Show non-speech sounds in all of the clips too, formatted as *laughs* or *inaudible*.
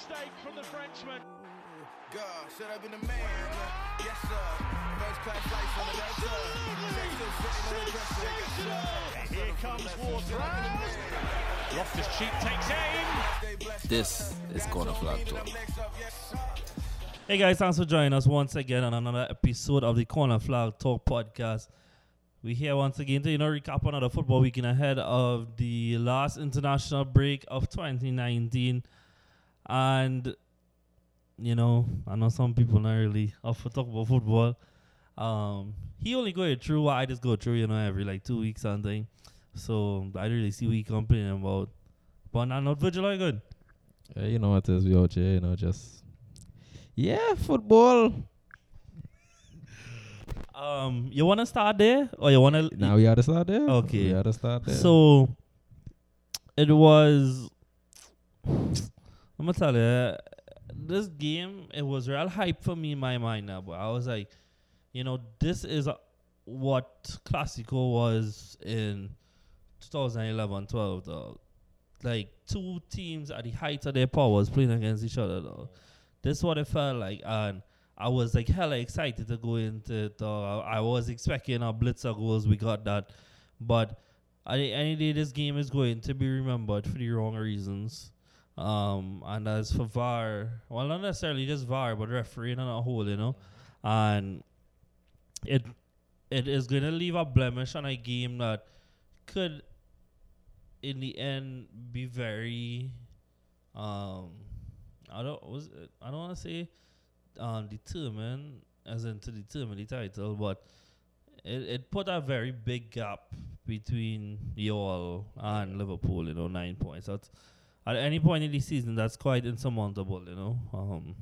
mistake from the Frenchman. God, should have been the man. Yes, sir. First class flights on the left side. Here comes Ward. Loftus Cheek takes aim. This is Corner Flag Talk. Hey guys, thanks for joining us once again on another episode of the Corner Flag Talk podcast. We here once again to you know recap another football weekend ahead of the last international break of 2019, and you know I know some people not really up for talk about football. Um, he only go through what I just go through, you know, every like two weeks something. So I don't really see what he complaining about. But not Virgil, are you good? Yeah, you know what it is, we out here, you know, just yeah, football. Um, you wanna start there or you wanna? Now we gotta start there. Okay. we gotta start there. So it was. I'm gonna tell you, this game it was real hype for me in my mind now. But I was like, you know, this is uh what Classico was in 2011, 12. Though, like two teams at the height of their powers playing against each other. Though, this is what it felt like, and I was like hella excited to go into it. Uh, I was expecting a blitzer goals. We got that, but at the day, this game is going to be remembered for the wrong reasons. Um, and as for VAR, well, not necessarily just VAR, but refereeing on a whole, you know, and it it is going to leave a blemish on a game that could, in the end, be very, um, I don't was it, I don't want to say, um, determined as in to determine the title, but it, it put a very big gap between y'all and Liverpool, you know, nine points. That's, at any point in the season, that's quite insurmountable, you know. Um,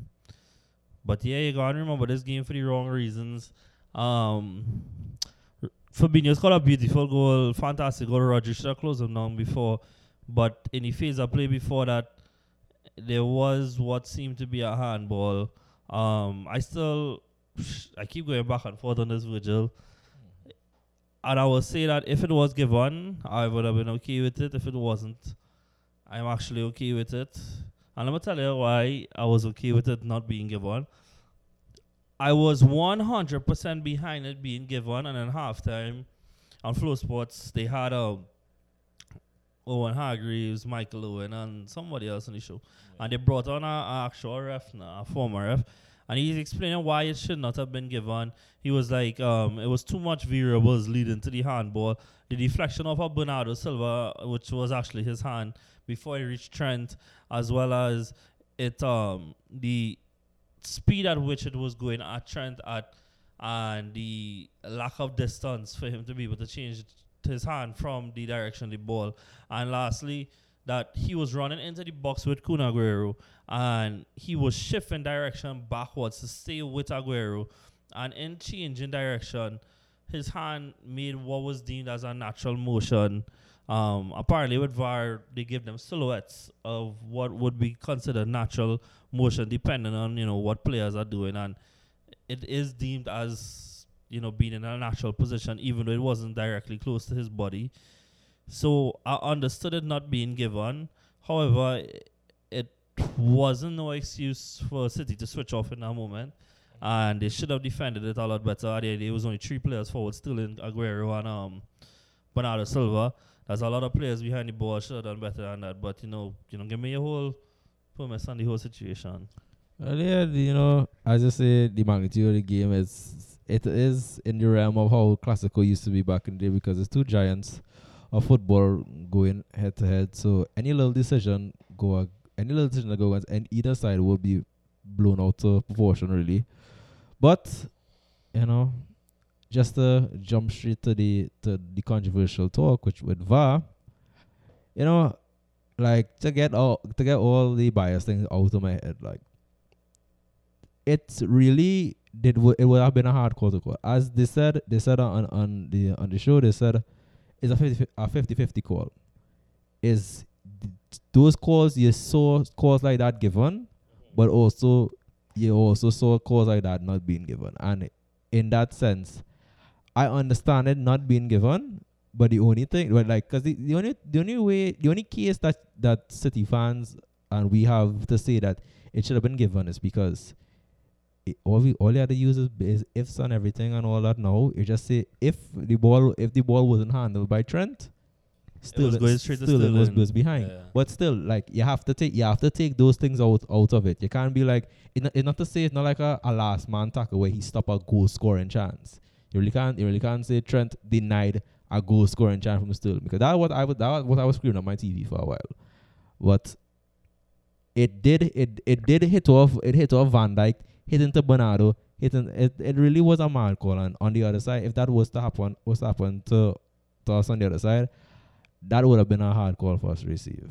but yeah, you gotta remember this game for the wrong reasons. Um, R- Fabinho scored a beautiful goal, fantastic goal. Roger should have closed him down before, but in the phase of play before that, there was what seemed to be a handball. Um, I still, I keep going back and forth on this Virgil. And I will say that if it was given, I would have been okay with it. If it wasn't, I'm actually okay with it. And let me tell you why I was okay with it not being given. I was 100% behind it being given, and in halftime on Flow Sports, they had um, Owen Hargreaves, Michael Owen, and somebody else on the show. And they brought on a, a actual ref, now, a former ref, and he's explaining why it should not have been given. He was like, um, it was too much variables leading to the handball. The deflection of a Bernardo Silva, which was actually his hand before he reached Trent, as well as it um the speed at which it was going at Trent at and the lack of distance for him to be able to change his hand from the direction of the ball. And lastly, that he was running into the box with Kun Aguero and he was shifting direction backwards to stay with Aguero. And in changing direction, his hand made what was deemed as a natural motion. Um, apparently, with VAR, they give them silhouettes of what would be considered natural motion, depending on you know what players are doing, and it is deemed as you know being in a natural position, even though it wasn't directly close to his body. So I understood it not being given. However, it wasn't no excuse for City to switch off in that moment, and they should have defended it a lot better. There was only three players forward, still in Aguero and um, Bernardo Silva. There's a lot of players behind the ball should have done better than that. But you know, you know, give me a whole premise on the whole situation. Well, yeah, you know, as I say, the magnitude of the game is it is in the realm of how classical used to be back in the day because it's two giants of football going head to head. So any little decision go ag- any little decision that go against and either side will be blown out of proportion really. But you know, just to jump straight to the to the controversial talk, which with VAR, you know, like to get all to get all the bias things out of my head, like it's really did w- it would have been a hard call to call. As they said, they said on on the on the show, they said it's a 50 a 50 50 call. Is those calls you saw calls like that given, but also you also saw calls like that not being given, and in that sense, I understand it not being given. But the only thing, but like, cause the, the only the only way the only case that that City fans and we have to say that it should have been given is because it, all we all you had to use is, is ifs and everything and all that. Now you just say if the ball if the ball wasn't handled by Trent, still was going straight to still it was behind. Yeah. But still, like you have to take you have to take those things out out of it. You can't be like it not, it's not to say it's not like a, a last man tackle where he stop a goal scoring chance. You really can't you really can't say Trent denied a goal scoring chance from Sterling because that what I was that was what I was screaming on my TV for a while. But it did it it did hit off it hit off Van Dijk, hit into Bernardo, hit it it really was a mad call and on the other side, if that was to happen was to happen to to us on the other side, that would have been a hard call for us to receive.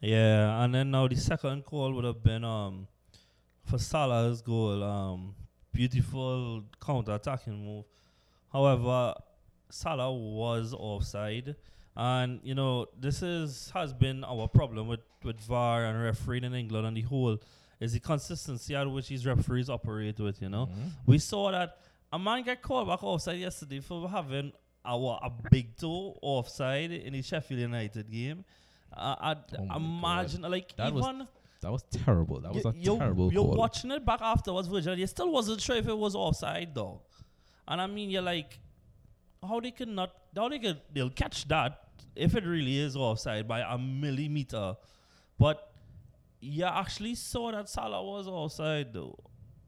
Yeah, and then now the second call would have been um for Salah's goal. Um, beautiful counter attacking move. However, Salah was offside, and you know this is has been our problem with with VAR and refereeing in England and the whole is the consistency at which these referees operate with. You know, Mm-hmm. we saw that a man get called back offside yesterday for having our a big toe offside in the Sheffield United game. Uh, I Oh imagine like That even That was terrible. That was you- a you're, terrible you're call. watching it back afterwards, Virgil. You still wasn't sure if it was offside though. And I mean, you're like, how they can not? How they can? They'll catch that if it really is offside by a millimeter. But you actually saw that Salah was offside though,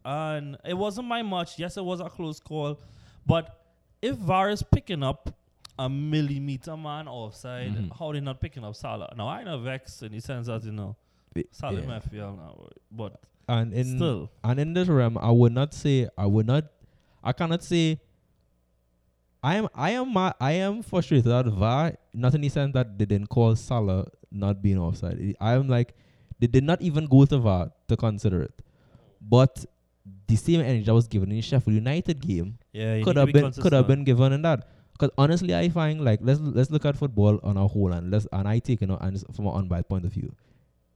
and it wasn't by much. Yes, it was a close call, but if VAR is picking up a millimeter man offside, Mhm. how they not picking up Salah? Now I know vex in the sense that you know Salah yeah. FPL now, but And in still, and in this realm, I would not say I would not I cannot say I am I am ma- I am frustrated at VAR, not in the sense that they didn't call Salah not being offside. I am like they did not even go to VAR to consider it. But the same energy that was given in the Sheffield United game yeah, could have be been could have been given in that. Because honestly, I find like let's let's look at football on a whole and let's and I take it and from an unbiased point of view,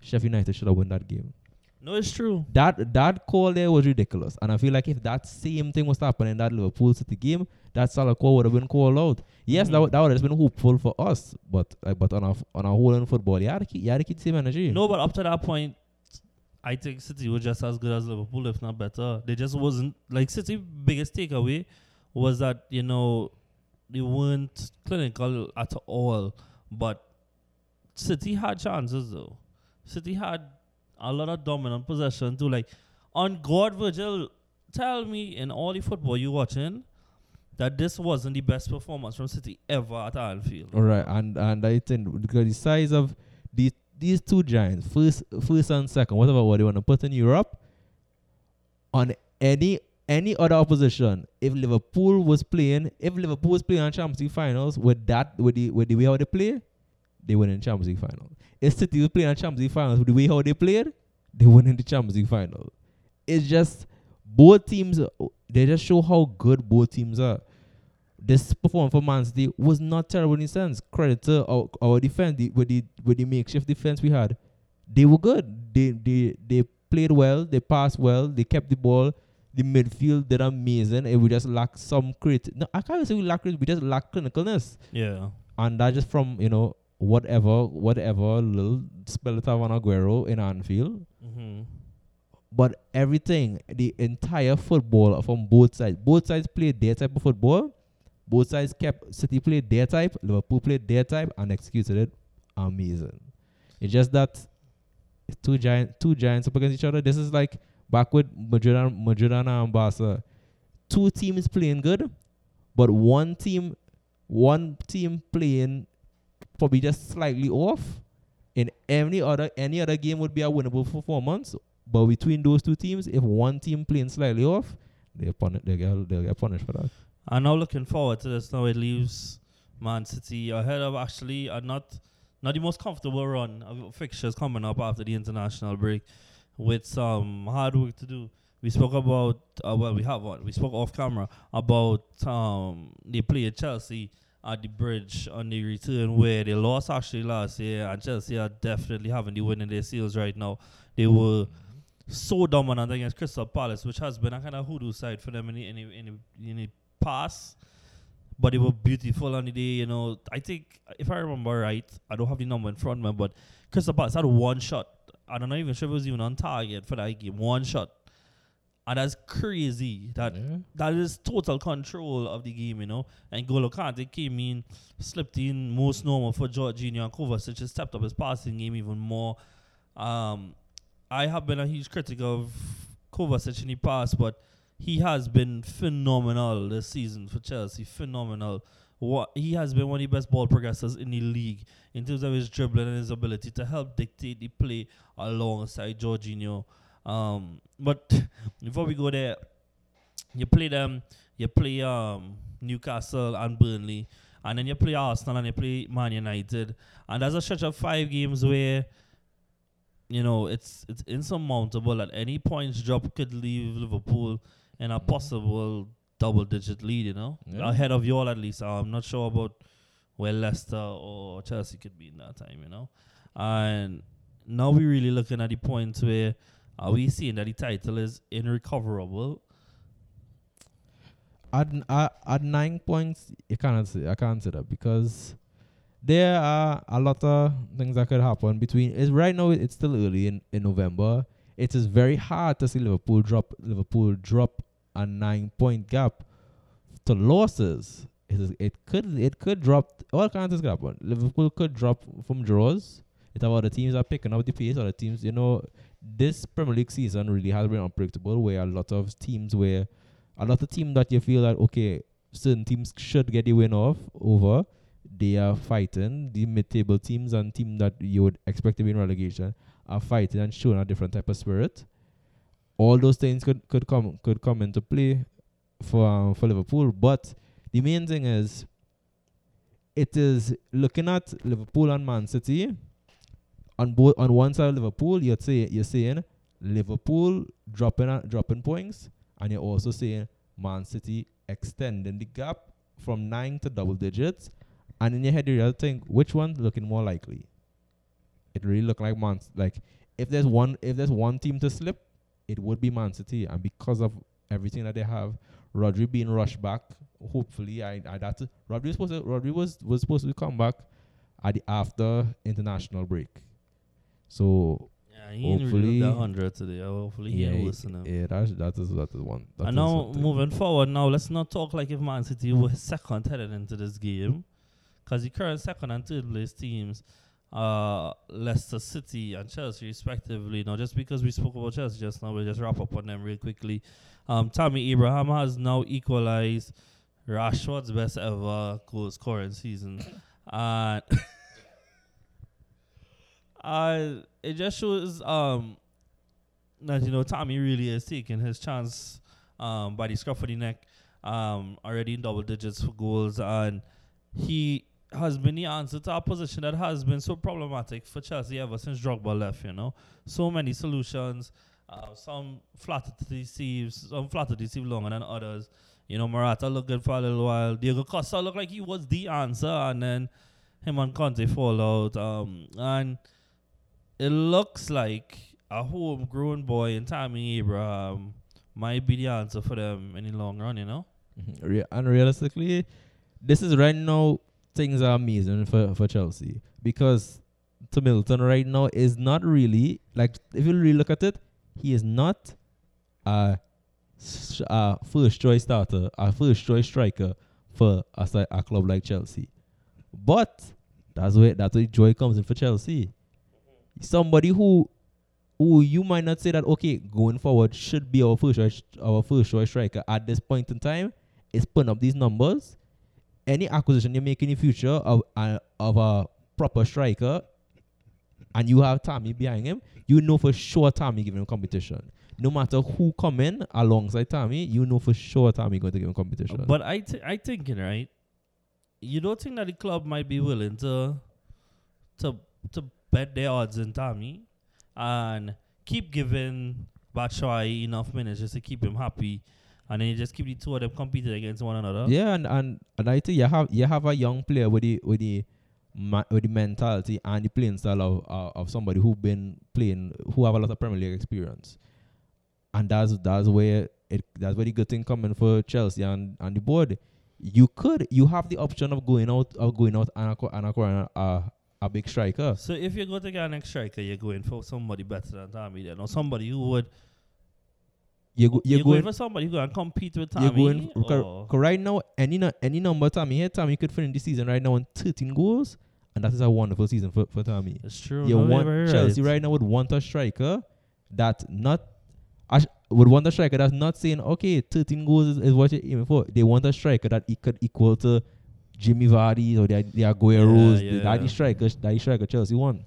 Sheffield United should have won that game. No, it's true. That that call there was ridiculous, and I feel like if that same thing was happening in that Liverpool City game, that Salah call would have been called out. Yes, that Mhm. would, that would have been hopeful for us, but uh, but on a on a whole in football, you had to keep you had to keep the same energy. No, but up to that point, I think City was just as good as Liverpool, if not better. They just wasn't like City. Biggest takeaway was that you know they weren't clinical at all. But City had chances though. City had a lot of dominant possession too. Like on God, Virgil, tell me in all the football you watching that this wasn't the best performance from City ever at Anfield. All right, and and I think because the size of these these two giants, first first and second, whatever what they want to put in Europe, on any any other opposition, if Liverpool was playing, if Liverpool was playing on Champions League finals with that with the with the way how they play, they win in Champions League final. If City was playing on Champions League finals with the way how they played, they won in the Champions League final. It's just both teams. They just show how good both teams are this performance for Man City was not terrible in a sense. Credit to our, our defense the, with the with the makeshift defense we had. They were good. They they they played well. They passed well. They kept the ball. The midfield did amazing. And we just lacked some creative. No, I can't say we lack creative. We just lack clinicalness, Yeah. and that just from you know whatever whatever little spell it have Aguero in Anfield. Mm-hmm. But everything, the entire football from both sides, both sides played their type of football. Both sides kept City played their type, Liverpool played their type, and executed it amazing. It's just that it's two giant, two giants up against each other. This is like back with Madrid and, Madrid and um, Barca. Two teams playing good, but one team, one team playing probably just slightly off. In any other any other game would be a winnable performance. But between those two teams, if one team playing slightly off, they puni- they get they get punished for that. I'm now looking forward to this. Now it leaves Man City ahead of actually a not not the most comfortable run of fixtures coming up after the international break, with some hard work to do. We spoke about uh, well, we have one. We spoke off camera about um they played Chelsea at the bridge on the return where they lost actually last year, and Chelsea are definitely having the win in their seals right now. They were so dominant against Crystal Palace, which has been a kind of hoodoo side for them in the, in the, in the, in the past. But they were beautiful on the day, you know. I think, if I remember right, I don't have the number in front of me, but Crystal Palace had one shot I'm not even sure if it was even on target for that game. One shot. And that's crazy. That Yeah. that is total control of the game, you know. And Golo Kante came in, slipped in most normal for Jorginho and Kovacic has stepped up his passing game even more. Um, I have been a huge critic of Kovacic in the past, but he has been phenomenal this season for Chelsea. Phenomenal. What he has been one of the best ball progressors in the league in terms of his dribbling and his ability to help dictate the play alongside Jorginho. Um, but *laughs* before we go there, you play them, you play um Newcastle and Burnley, and then you play Arsenal and you play Man United, and there's a stretch of five games where you know it's it's insurmountable. At any points drop could leave Liverpool in a possible double digit lead. You know, Yeah. ahead of you all at least. I'm not sure about where Leicester or Chelsea could be in that time. You know, and now we're really looking at the point where are we seeing that the title is irrecoverable? at, at, at nine points, you cannot say I can't say that because there are a lot of things that could happen between. Is right now it's still early in, in November. It is very hard to see Liverpool drop Liverpool drop a nine point gap to losses. It is it could it could drop all kinds of things could happen. Liverpool could drop from draws. It's about the teams are picking up the pace or the teams you know this Premier League season really has been unpredictable where a lot of teams where a lot of teams that you feel that okay, certain teams should get the win off over. They are fighting the mid-table teams and teams that you would expect to be in relegation are fighting and showing a different type of spirit. All those things could, could come could come into play for um, for Liverpool, but the main thing is it is looking at Liverpool and Man City. On both on one side of Liverpool, you're say you're saying Liverpool dropping a- dropping points, and you're also saying Man City extending the gap from nine to double digits. And in your head, you really think which one's looking more likely. It really look like Man. Like if there's one, if there's one team to slip, it would be Man City, and because of everything that they have, Rodri being rushed back. Hopefully, I I that Rodri was supposed to Rodri was was supposed to come back at the after international break. So Yeah, he Hopefully- that hundred today. Hopefully, he ain't yeah, listening. yeah, that is, that is that is one. That and now moving forward, now let's not talk like if Man City were second headed into this game, because the current second and third place teams, uh, Leicester City and Chelsea respectively. Now, just because we spoke about Chelsea just now, we'll just wrap up on them real quickly. Um, Tammy Abraham has now equalized Rashford's best ever goal scoring season, *coughs* and uh, it just shows um that you know Tommy really is taking his chance um by the scruff of the neck um already in double digits for goals and he has been the answer to a position that has been so problematic for Chelsea ever since Drogba left, you know. So many solutions, uh, some to deceive, some flatter to deceive longer than others. You know, Morata looked good for a little while. Diego Costa looked like he was the answer, and then him and Conte fall out. Um, and it looks like a homegrown boy in Tammy Abraham might be the answer for them in the long run, you know? Mhm. Re- and realistically, this is right now things are amazing for, for Chelsea because to Milton right now is not really like if you really look at it, he is not a, a first choice starter, a first choice striker for a, a club like Chelsea. But that's where that's where joy comes in for Chelsea. Somebody who who you might not say that okay going forward should be our first choice our first choice striker at this point in time is putting up these numbers. Any acquisition you make in the future of uh, of a proper striker, and you have Tammy behind him, you know for sure Tammy giving him competition. No matter who come in alongside Tammy, you know for sure Tammy going to give him competition. But I th- I thinking right. You don't think that the club might be willing to to to bet their odds in Tommy and keep giving Batshuayi enough minutes just to keep him happy, and then you just keep the two of them competing against one another. yeah, and, and and I think you have you have a young player with the with the ma- with the mentality and the playing style of uh, of somebody who been playing who have a lot of Premier League experience, and that's that's where it that's where the good thing coming for Chelsea and, and the board. You could you have the option of going out of going out and acqu- and acquiring a, a big striker. So if you go to get an ex striker, you're going for somebody better than Tommy then, or somebody who would. You go, You're, you're going, going, for somebody who can compete with Tommy. you're going. or- cor- right now, any any number Tommy here, Tommy could finish this season right now on 13 goals, and that is a wonderful season for, for Tommy. it's true. you no, want Chelsea right. now would want a striker that not ash- would want a striker that's not saying okay 13 goals is, is what you're aiming for. They want a striker that it could equal to Jimmy Vardy or the, the Agueros. Yeah, yeah. the striker that the striker Chelsea want.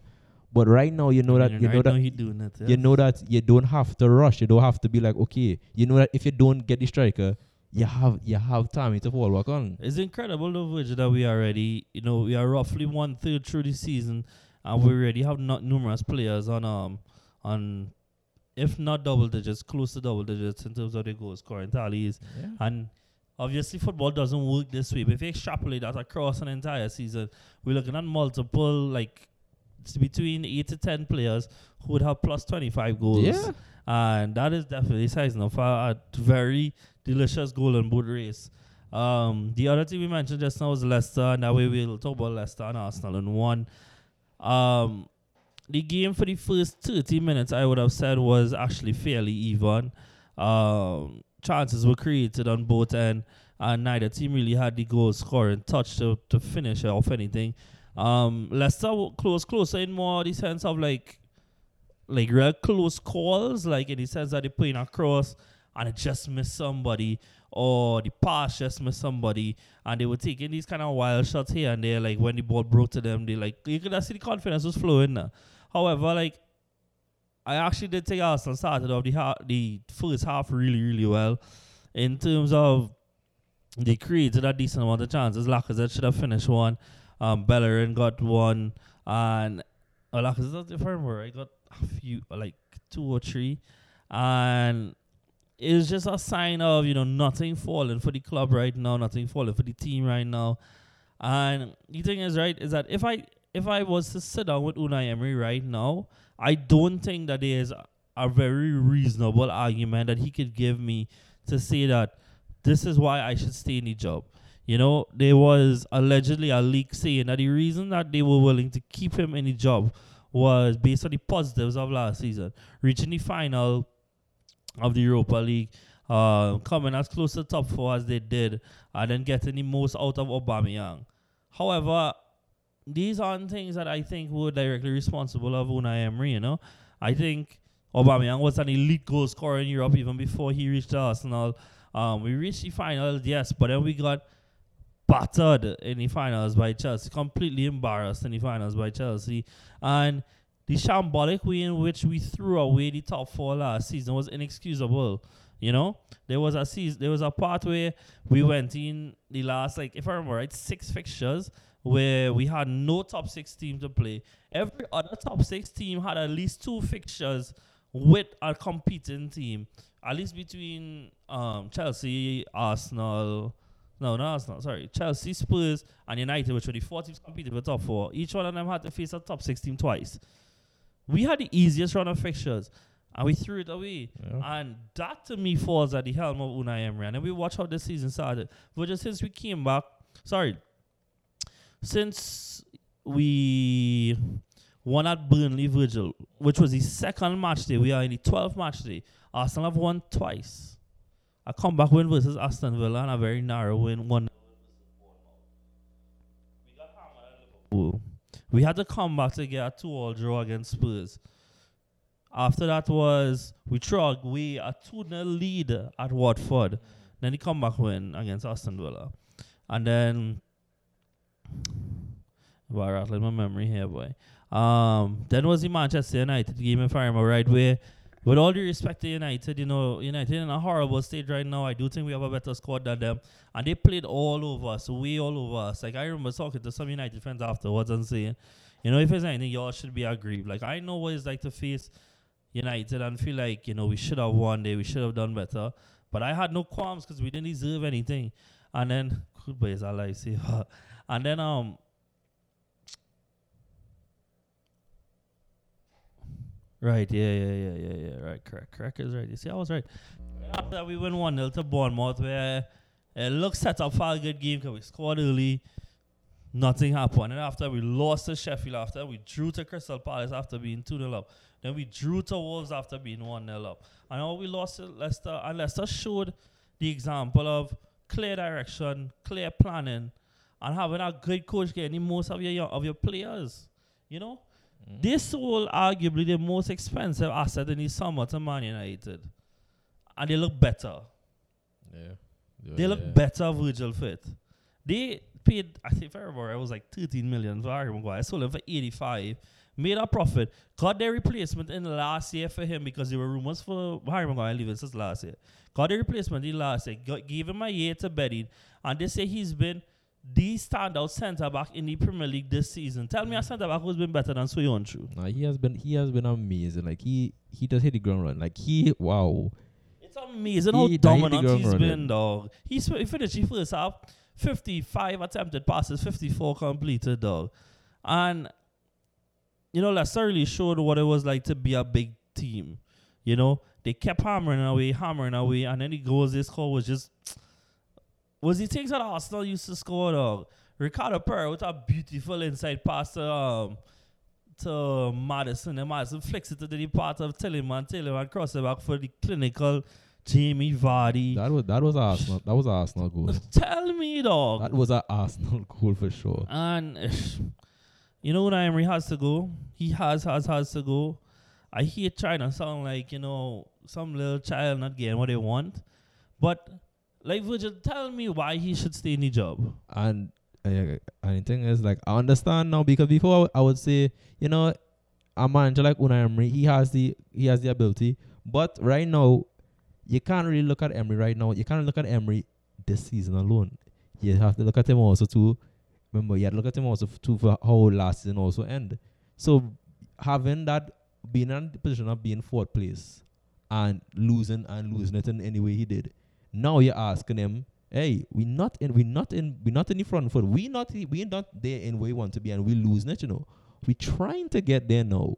But right now you know I that you right know that now he doing it. you know that you don't have to rush. You don't have to be like okay. You know that if you don't get the striker, you have you have time to fall back on. It's incredible the Virgil that we already, you know, we are roughly one third through the season, and we already have not numerous players on um on, if not double digits, close to double digits in terms of the goal scoring tallies. And obviously, football doesn't work this way. But if you extrapolate that across an entire season, we're looking at multiple like between eight to ten players who would have plus twenty five goals. Yeah. and that is definitely sizing up for a very delicious golden boot race. Um, the other thing we mentioned just now was Leicester, and that way we'll talk about Leicester and Arsenal in one. Um, the game for the first 30 minutes, I would have said, was actually fairly even. Um, chances were created on both ends, and neither team really had the goal scoring touch to, to finish off anything. Um, Leicester close closer in more the sense of like like real close calls, like in the sense that they're playing across and it just missed somebody, or the pass just missed somebody, and they were taking these kind of wild shots here and there. Like when the ball broke to them, they like you could see the confidence was flowing. Now. However, like I actually did take Arsenal started off the ha- the first half really really well. In terms of they created a decent amount of chances. Lacazette should have finished one. Um, Bellerin got one, and oh, Lacazette, if I remember, I got a few, like two or three, and it's just a sign of you know nothing falling for the club right now, nothing falling for the team right now, and the thing is right is that if I if I was to sit down with Unai Emery right now, I don't think that there is a, very reasonable argument that he could give me to say that this is why I should stay in the job. You know, there was allegedly a leak saying that the reason that they were willing to keep him in the job was based on the positives of last season, reaching the final of the Europa League, uh, coming as close to top four as they did, and then getting the most out of Aubameyang. However, these aren't things that I think were directly responsible of Unai Emery. You know, I think Aubameyang was an elite goal scorer in Europe even before he reached Arsenal. Um, we reached the finals, yes, but then we got battered in the finals by Chelsea, completely embarrassed in the finals by Chelsea, and the shambolic way in which we threw away the top four last season was inexcusable. You know, there was a season, there was a part where we went in the last, like if I remember right, six fixtures where we had no top six team to play. Every other top six team had at least two fixtures with a competing team, at least between um, Chelsea, Arsenal. No, not Arsenal. Sorry, Chelsea, Spurs, and United, which were the four teams competing for top four. Each one of them had to face a top six team twice. We had the easiest run of fixtures, and we threw it away. And that to me falls at the helm of Unai Emery. And then we watch how the season started. But just since we came back, sorry, since we won at Burnley Virgil, which was the second match day, we are in the 12th match day. Arsenal have won twice. A comeback win versus Aston Villa and a very narrow win, one. We had to come back to get a two-all draw against Spurs. After that was we threw away a 2-0 lead at Watford. Then the comeback win against Aston Villa. And then well, rattling my memory here, boy. Um, then was the Manchester United game, if I remember right, where, with all due respect to United, you know, United in a horrible state right now. I do think we have a better squad than them, and they played all over us, way all over us. Like I remember talking to some United fans afterwards and saying, you know, if there's anything, y'all should be aggrieved. Like I know what it's like to face United and feel like you know we should have won there, we should have done better. But I had no qualms because we didn't deserve anything. And then goodbye is a lifesaver. *laughs* And then um Right, yeah, yeah, yeah, yeah, yeah. Right, correct. Correct is right. You see, I was right. After that, we win 1 0 to Bournemouth, where it looks set up for a good game because we scored early. Nothing happened. And after we lost to Sheffield, after we drew to Crystal Palace after being 2 0 up. Then we drew to Wolves after being 1 0 up. And now we lost to Leicester. And Leicester showed the example of clear direction, clear planning, and having a good coach getting most of your young- of your players. You know? Mm. This will arguably the most expensive asset in the summer to Man United. And they look better. Yeah. They look yeah. better Virgil fit. They paid, I think if I remember, it was like 13 million for Harry Maguire. Sold him for 85. Made a profit. Got their replacement in last year for him because there were rumors for Harry Maguire leaving since last year. Got the replacement in last year. Got, gave him a year to bedding. And they say he's been the standout centre back in the Premier League this season. Tell me a mm. centre back who's been better than Soyuncu. Nah, he has been he has been amazing. Like he he does hit the ground run. Like he wow. It's amazing He- how dominant he's running. been, dog. He's he finished the first half, 55 attempted passes, 54 completed, dog. And, you know, Leicester really showed what it was like to be a big team. You know, they kept hammering away, hammering away, and then the goals they scored was just was he things that Arsenal used to score, dog. Ricardo Pereira with a beautiful inside pass to um to Maddison, and Maddison flicks it to the part of Tielemans, Tielemans cross it back for the clinical Jamie Vardy. That was that was Arsenal. That was Arsenal goal. *laughs* Tell me, dog. that was a Arsenal goal for sure. And *sighs* you know, Unai Emery has to go. He has, has, has to go. I hate trying to sound like you know some little child not getting what they want, but like Virgil, tell me why he should stay in the job. And uh, and the thing is, like, I understand now because before I would- say, you know, a manager like Unai Emery, he has the he has the ability, but right now, you can't really look at Emery right now. You can't look at Emery this season alone. You have to look at him also too. Remember, you have to look at him also too for how last season also end. So having that, being in the position of being fourth place and losing and losing it in any way he did. Now you're asking him, hey, we not in we not in we not in the front foot. We not we not there in where we want to be and we losing it, you know. We trying to get there now.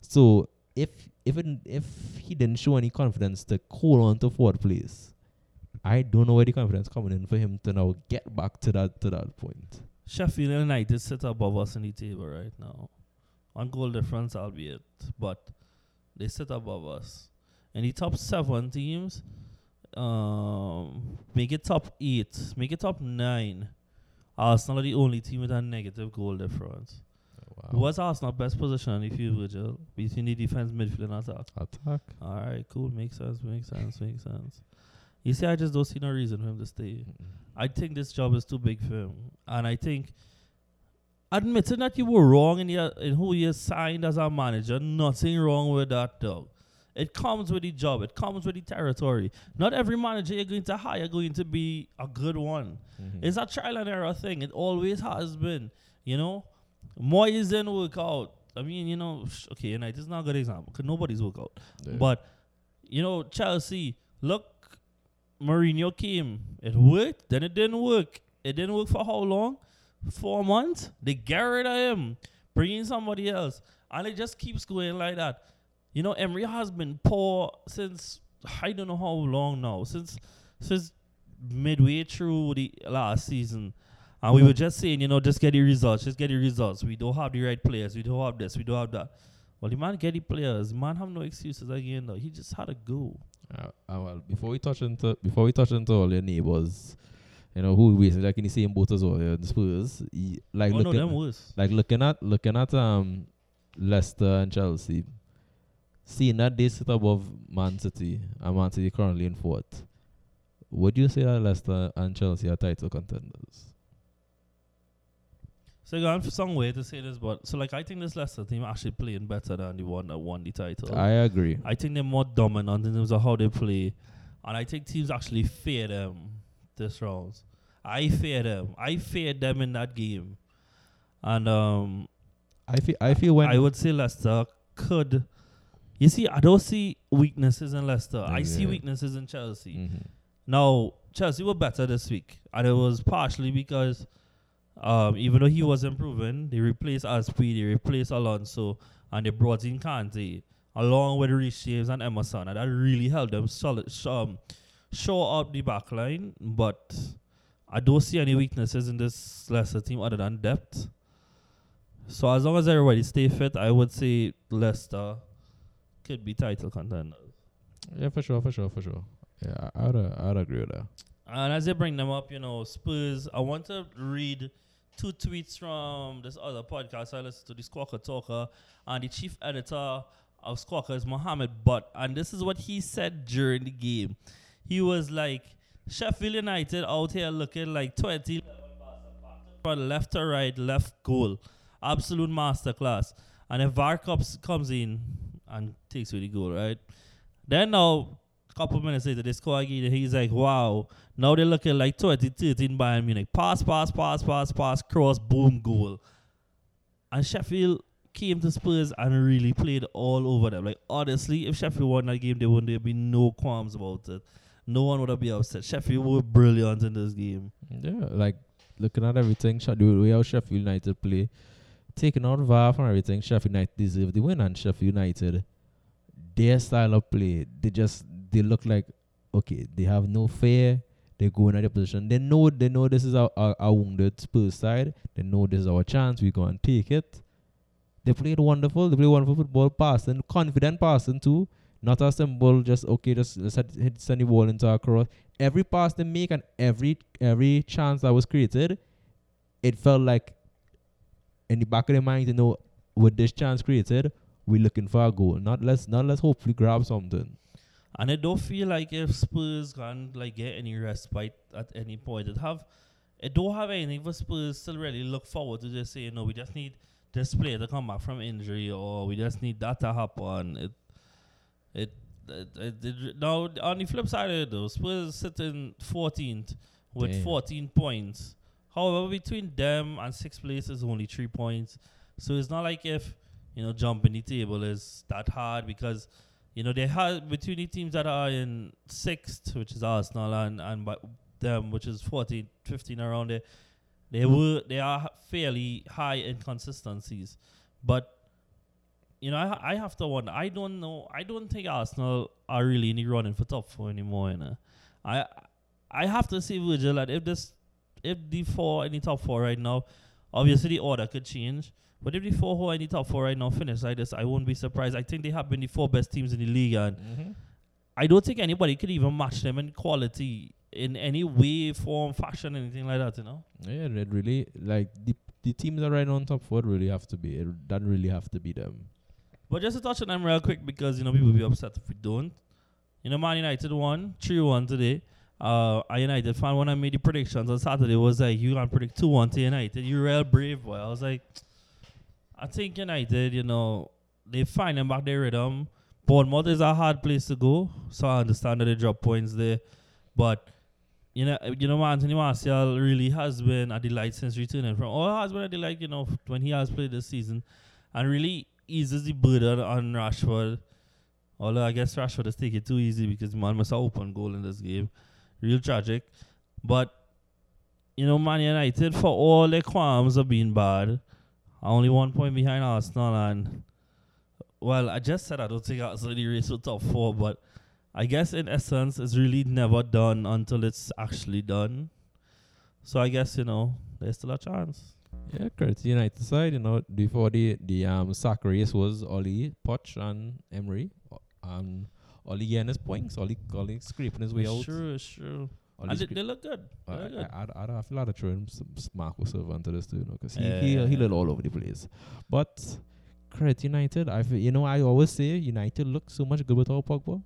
So if if it, if he didn't show any confidence to hold on to fourth place, I don't know where the confidence coming in for him to now get back to that to that point. Sheffield United sit above us in the table right now. One goal difference, albeit, but they sit above us. And the top seven teams, um, make it top eight, make it top nine. Arsenal are the only team with a negative goal difference. Wow. What's Arsenal best position in the field, Virgil? Between the defense, midfield, and attack. Attack. All right, cool. Makes sense. Makes sense. Makes sense. You see, I just don't see no reason for him to stay. I think this job is too big for him, and I think admitting that you were wrong in your in who you signed as a manager, nothing wrong with that, dog. It comes with the job. It comes with the territory. Not every manager you're going to hire going to be a good one. Mhm. It's a trial and error thing. It always has been. You know, Moyes didn't work out. I mean, you know, okay, United is not a good example because nobody's work out. Yeah. But you know, Chelsea, look, Mourinho came. It worked, then it didn't work. It didn't work for how long? Four months. They get rid of him, bring in somebody else, and it just keeps going like that. You know, Emery has been poor since I don't know how long now. Since since midway through the last season. And we were just saying, you know, just get the results, just get the results. We don't have the right players. We don't have this. We don't have that. Well, the man get the players. The man have no excuses again, though. He just had to go. Uh, uh, well, before we touch into before we touch into all your neighbors, you know who we like in the same boat as well. Yeah, the Spurs, y- like oh, no, looking, them worse. like looking at looking at um Leicester and Chelsea, seeing that they sit above Man City and Man City currently in fourth. Would you say that Leicester and Chelsea are title contenders? So going for some way to say this, but so like I think this Leicester team actually playing better than the one that won the title. I agree. I think they're more dominant in terms of how they play, and I think teams actually fear them this round. I fear them. I fear them in that game, and um, I feel I feel when I would say Leicester could. You see, I don't see weaknesses in Leicester. I see weaknesses in Chelsea. Mhm. Now, Chelsea were better this week, and it was partially because um, even though he was improving, they replaced Azpi, they replaced Alonso, and they brought in Kante along with Reece James and Emerson, and that really helped them solid, um, show up the back line. But I don't see any weaknesses in this Leicester team other than depth. So as long as everybody stay fit, I would say Leicester could be title contenders. Yeah, for sure, for sure, for sure. Yeah, I- I'd, uh, I'd agree with that. And as they bring them up, you know, Spurs, I want to read two tweets from this other podcast I listen to, the Squawker Talker, and the chief editor of Squawker is Mohammed Butt. And this is what he said during the game. He was like, Sheffield United out here looking like 20 from left to right, left goal. Absolute masterclass. And if VAR comes, comes in and takes away the goal, right? Then now, couple minutes later, they score again. And he's like, wow, now they're looking like 2013 Bayern Munich. Pass, pass, pass, pass, pass, cross, boom, goal. And Sheffield came to Spurs and really played all over them. Like, honestly, if Sheffield won that game, there wouldn't there be no qualms about it. No one would have been upset. Sheffield were brilliant in this game. Yeah, like looking at everything, the way how Sheffield United play, taking out VAR from everything, Sheffield United deserve the win, and Sheffield United, their style of play, they just they look like okay, they have no fear. They go in at their position. They know they know this is our, our, our wounded Spurs side. They know this is our chance. We go and take it. They played wonderful. They played wonderful football, passing, confident passing too. Not a simple just okay, just let's hit, hit send the ball into our cross. Every pass they make and every every chance that was created, it felt like in the back of their mind, you know, with this chance created, we're looking for a goal. Not let's not let's hopefully grab something. And I don't feel like if Spurs can like get any respite at any point, it have it don't have anything for Spurs to really look forward to just saying, no, we just need this player to come back from injury or we just need that to happen. It it, it, it, it now on the flip side of it though, Spurs sitting fourteenth with Damn. fourteen points. However, between them and sixth place is only three points. So it's not like if, you know, jumping the table is that hard because you know, they have between the teams that are in sixth, which is Arsenal, and and them, which is 14, 15 around there. They mm-hmm. were they are fairly high inconsistencies, but you know, I I have to wonder. I don't know. I don't think Arsenal are really in the running for top four anymore. You know, I I have to say, Virgil, that if this if the four in the top four right now, obviously the order could change. But if the four who are in the top four right now finish like this, I won't be surprised. I think they have been the four best teams in the league, and mm-hmm. I don't think anybody could even match them in quality in any way, form, fashion, anything like that. You know. Yeah, it really like the the teams that are right on top four really have to be it, doesn't really have to be them. But just to touch on them real quick because you know people will be upset if we don't. You know, Man United won three one today. Uh, United fan when I made the predictions on Saturday was like, "You can predict two one to United." You real brave boy. I was like, I think United, you know, they find them back their rhythm. Bournemouth is a hard place to go, so I understand that they drop points there, but. You know, you know, Anthony Martial really has been a delight since returning from. Oh, has been a delight, you know, when he has played this season, and really eases the burden on Rashford. Although I guess Rashford has taken it too easy because man must have open goal in this game. Real tragic. But, you know, Man United, for all their qualms of being bad, only one point behind Arsenal. And, well, I just said I don't think Arsenal the race for top four, but I guess in essence, it's really never done until it's actually done. So I guess, you know, there's still a chance. Yeah, credit to United side, you know, before the the um sack race was Oli, Poch and Emery. Um Oli his points, Oli Oli scraping his way It's out. true, it's true. Oli And they, scra- they look good. They I, look good. I, I, I, I feel like throw him some s- Marco Silva into this too, you know, because he, Yeah. he he little all over the place. But credit United, I feel, you know I always say United look so much good without Pogba.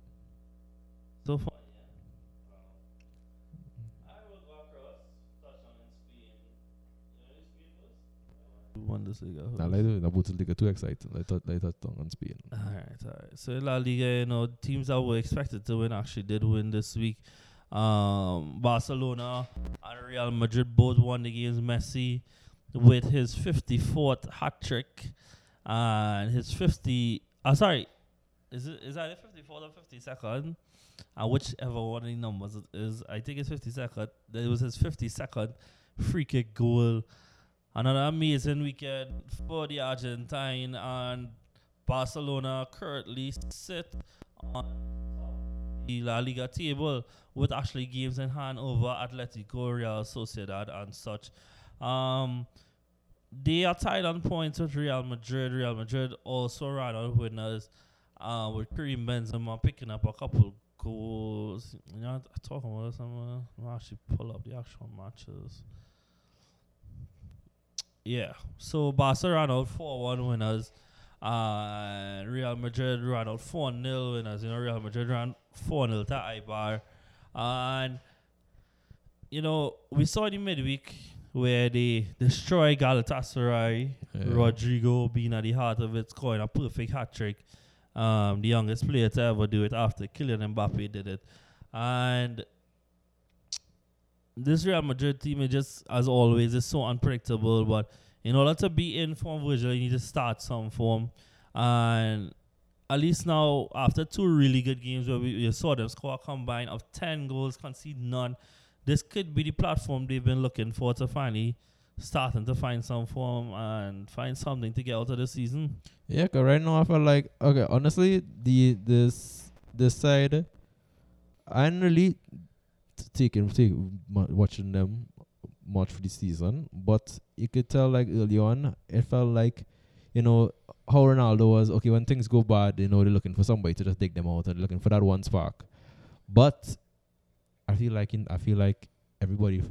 Bundesliga. The Bundesliga too exciting. Let us let us talk on Spain. Alright, alright. So in La Liga, you know, teams that were expected to win actually did win this week. Um, Barcelona and Real Madrid both won the games. Messi with his 54th hat trick and his 50. Uh, sorry, is it is that 54th or 52nd? And whichever one of the numbers it is, I think it's 52nd. It was his 52nd free kick goal. Another amazing weekend for the Argentine and Barcelona currently sit on the La Liga table with actually games in hand over Atletico, Real Sociedad, and such. Um, they are tied on points with Real Madrid. Real Madrid also ran out winners uh, with Karim Benzema picking up a couple goals. You know, I'm talking about some. Uh, I'll actually pull up the actual matches. Yeah, so Barca ran out 4 1 winners. Uh, Real Madrid ran out 4 0 winners. You know, Real Madrid ran 4 0 to Eibar. And, you know, we saw in the midweek where they destroy Galatasaray. Yeah. Rodrygo being at the heart of it, scoring a perfect hat trick. Um, the youngest player to ever do it after Kylian Mbappe did it. And this Real Madrid team is just, as always, is so unpredictable. But in order to be in form, Virgil, you need to start some form. And at least now, after two really good games where we, we saw them score a combine of 10 goals, concede none, this could be the platform they've been looking for to finally starting to find some form and find something to get out of the season. Yeah, 'cause right now I feel like okay, honestly, the this this side, I'm really taking take watching them much for the season, but you could tell like early on, it felt like, you know, how Ronaldo was okay when things go bad, you know, they're looking for somebody to just take them out and looking for that one spark, but I feel like in I feel like everybody,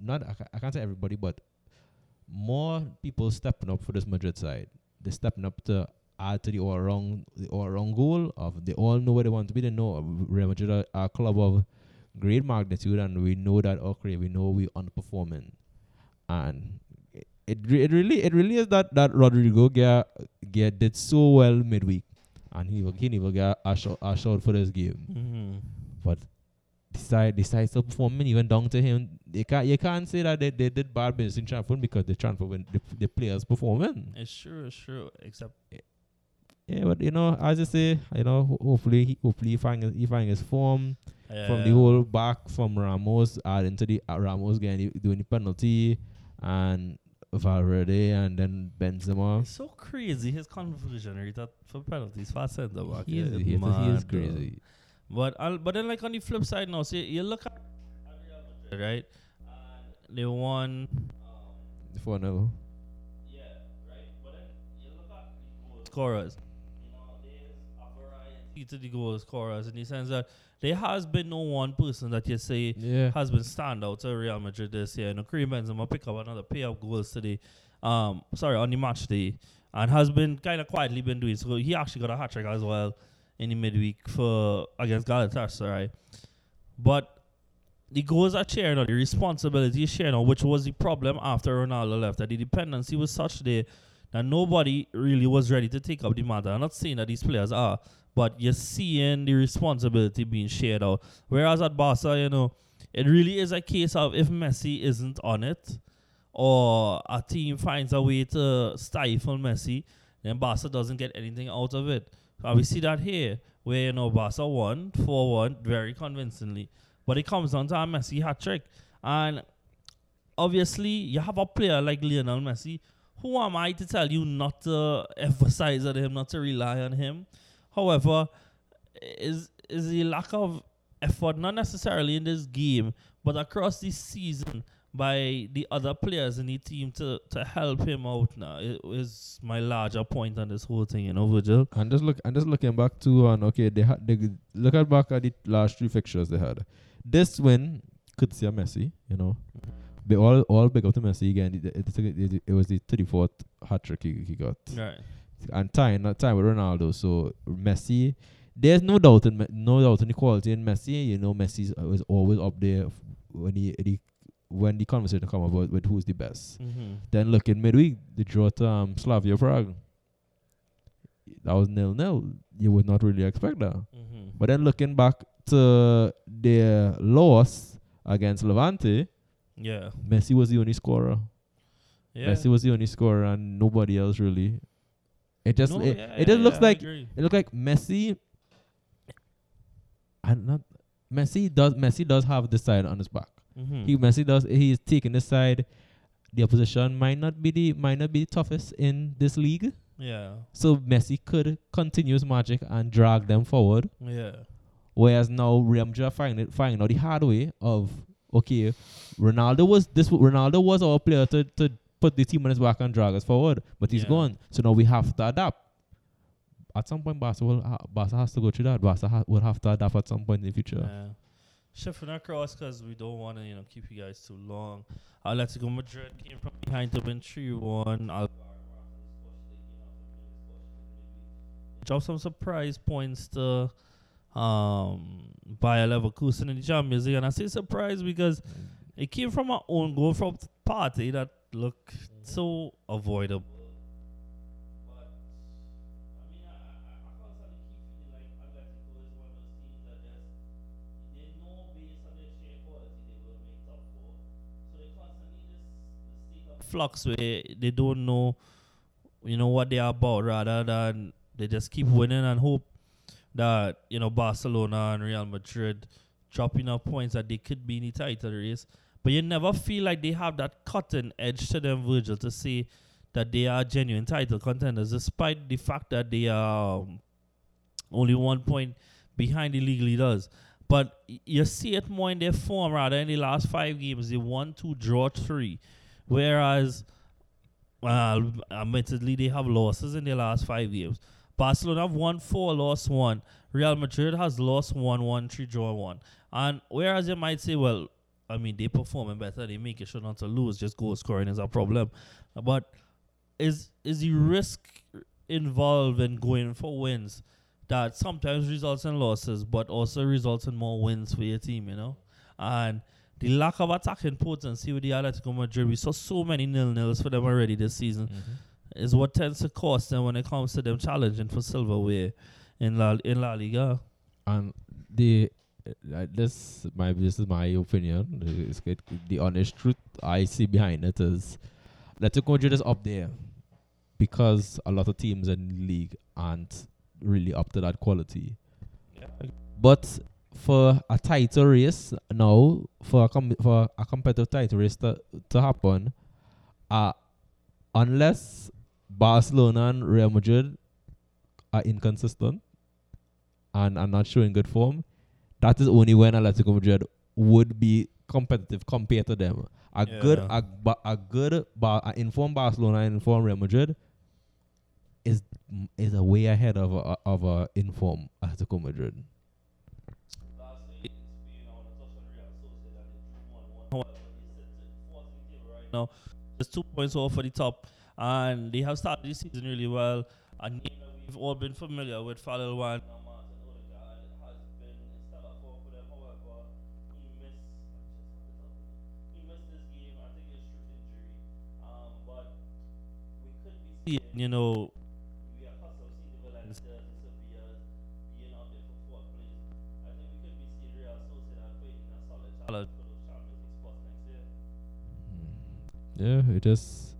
not I, I can't say everybody, but more people stepping up for this Madrid side they're stepping up to add to the all wrong the all around goal of they all know where they want to be. They know Real Madrid are a club of great magnitude, and we know that okay, we know we underperforming, and it it, re- it really it really is that that Rodrygo get get did so well midweek, and he will he will get a shot a shot for this game, Mm-hmm. but. Decide decides to performing even down to him. They can't you can't say that they, they did bad business in transfer because the transfer when the, the players performing. It's true, it's true. Except Yeah, but you know, as I say, you know, ho- hopefully, he, hopefully, he find his, he find his form from the whole back from Ramos, add into the uh, Ramos getting the- doing the penalty, and Valverde, and then Benzema. It's so crazy his conversion rate at for penalties for centre back. He is, he is, he is mad, though. crazy. But I'll, but then like on the flip side now, see you look at right? And they won. Um, Four 0 yeah, right. But then you look at the scorers. To the goal scorers in the sense that there has been no one person that you say Yeah, has been standout to Real Madrid this year. You know, Karim Benzema pick up another pair of goals today. Um, sorry, on the match day, and has been kind of quietly been doing. So he actually got a hat trick as well in the midweek for against Galatasaray. But the goals are shared, now, the responsibility is shared, which was the problem after Ronaldo left. That the dependency was such there that nobody really was ready to take up the matter. I'm not saying that these players are, but you're seeing the responsibility being shared out. Whereas at Barca, you know, it really is a case of if Messi isn't on it, or a team finds a way to stifle Messi, then Barca doesn't get anything out of it. And we see that here, where you know Barca won 4 1 very convincingly. But it comes down to a Messi hat trick. And obviously, you have a player like Lionel Messi. Who am I to tell you not to emphasize on him, not to rely on him? However, is is the lack of effort, not necessarily in this game, but across the season by the other players in the team to, to help him out now it is my larger point on this whole thing, you know, Virgil. and just look and just looking back to on okay, they had they look at back at the last three fixtures they had. This win could see a Messi, you know. They all all big up to Messi again. It, it, it, it, it was the thirty fourth hat trick he, he got. Right. And time, not time with Ronaldo. So Messi, there's no doubt in no doubt in the quality in Messi. You know, Messi was always up there when he, he when the conversation come about with who's the best. Mm-hmm. Then look in midweek, the draw to um, Slavia Prague. That was nil nil. You would not really expect that. Mm-hmm. But then looking back to their loss against Levante, Yeah. Messi was the only scorer. Yeah. Messi was the only scorer, and nobody else really. It just No, it, yeah, it just yeah, looks yeah, like it looked like Messi. And not Messi does Messi does have the side on his back. Mhm. He Messi does he is taking the side. The opposition might not be the might not be the toughest in this league. Yeah. So Messi could continue his magic and drag them forward. Yeah. Whereas now Real Madrid are finding it finding out the hard way of okay, Ronaldo was this Ronaldo was our player to, to put the team on his back and drag us forward, but he's Yeah. gone. So now we have to adapt. At some point, Barca will ha- Barca has to go through that. Barca ha- will have to adapt at some point in the future. Yeah. Shifting across because we don't want to, you know, keep you guys too long. Atletico Madrid came from behind to win 3 1. Drop some surprise points to um, Bayer Leverkusen in the Champions League. And I say surprise because it came from our own goal from party that looked so avoidable. Flux where they don't know, you know, what they are about rather than they just keep winning and hope that you know Barcelona and Real Madrid drop enough points that they could be in the title race. But you never feel like they have that cutting edge to them, Virgil, to say that they are genuine title contenders, despite the fact that they are um, only one point behind the league leaders. But you see it more in their form rather in the last five games. They won two, draw three. Whereas, well, admittedly, they have losses in their last five games. Barcelona have won four, lost one. Real Madrid has lost one, one, three, draw one. And whereas you might say, well, I mean, they performing better, they make it sure not to lose, just goal scoring is a problem. But is is the risk involved in going for wins that sometimes results in losses, but also results in more wins for your team, you know? And the lack of attacking potency with the Atletico Madrid, we saw so many nil nils for them already this season, mm-hmm. is what tends to cost them when it comes to them challenging for silverware in La, in La Liga. And the uh, this my this is my opinion. It's good. The honest truth I see behind it is Atletico Madrid is up there because a lot of teams in the league aren't really up to that quality. Yeah. But for a title race now, for a com- for a competitive title race to, to happen, uh, unless Barcelona and Real Madrid are inconsistent and are not showing good form, that is only when Atletico Madrid would be competitive compared to them. A good, a, a good, ba- a informed Barcelona and informed Real Madrid is is a way ahead of a, of a informed Atletico Madrid. now. There's two points off for the top, and they have started this season really well. A name that we've all been familiar with, Falel next year. Hmm. Yeah, it is.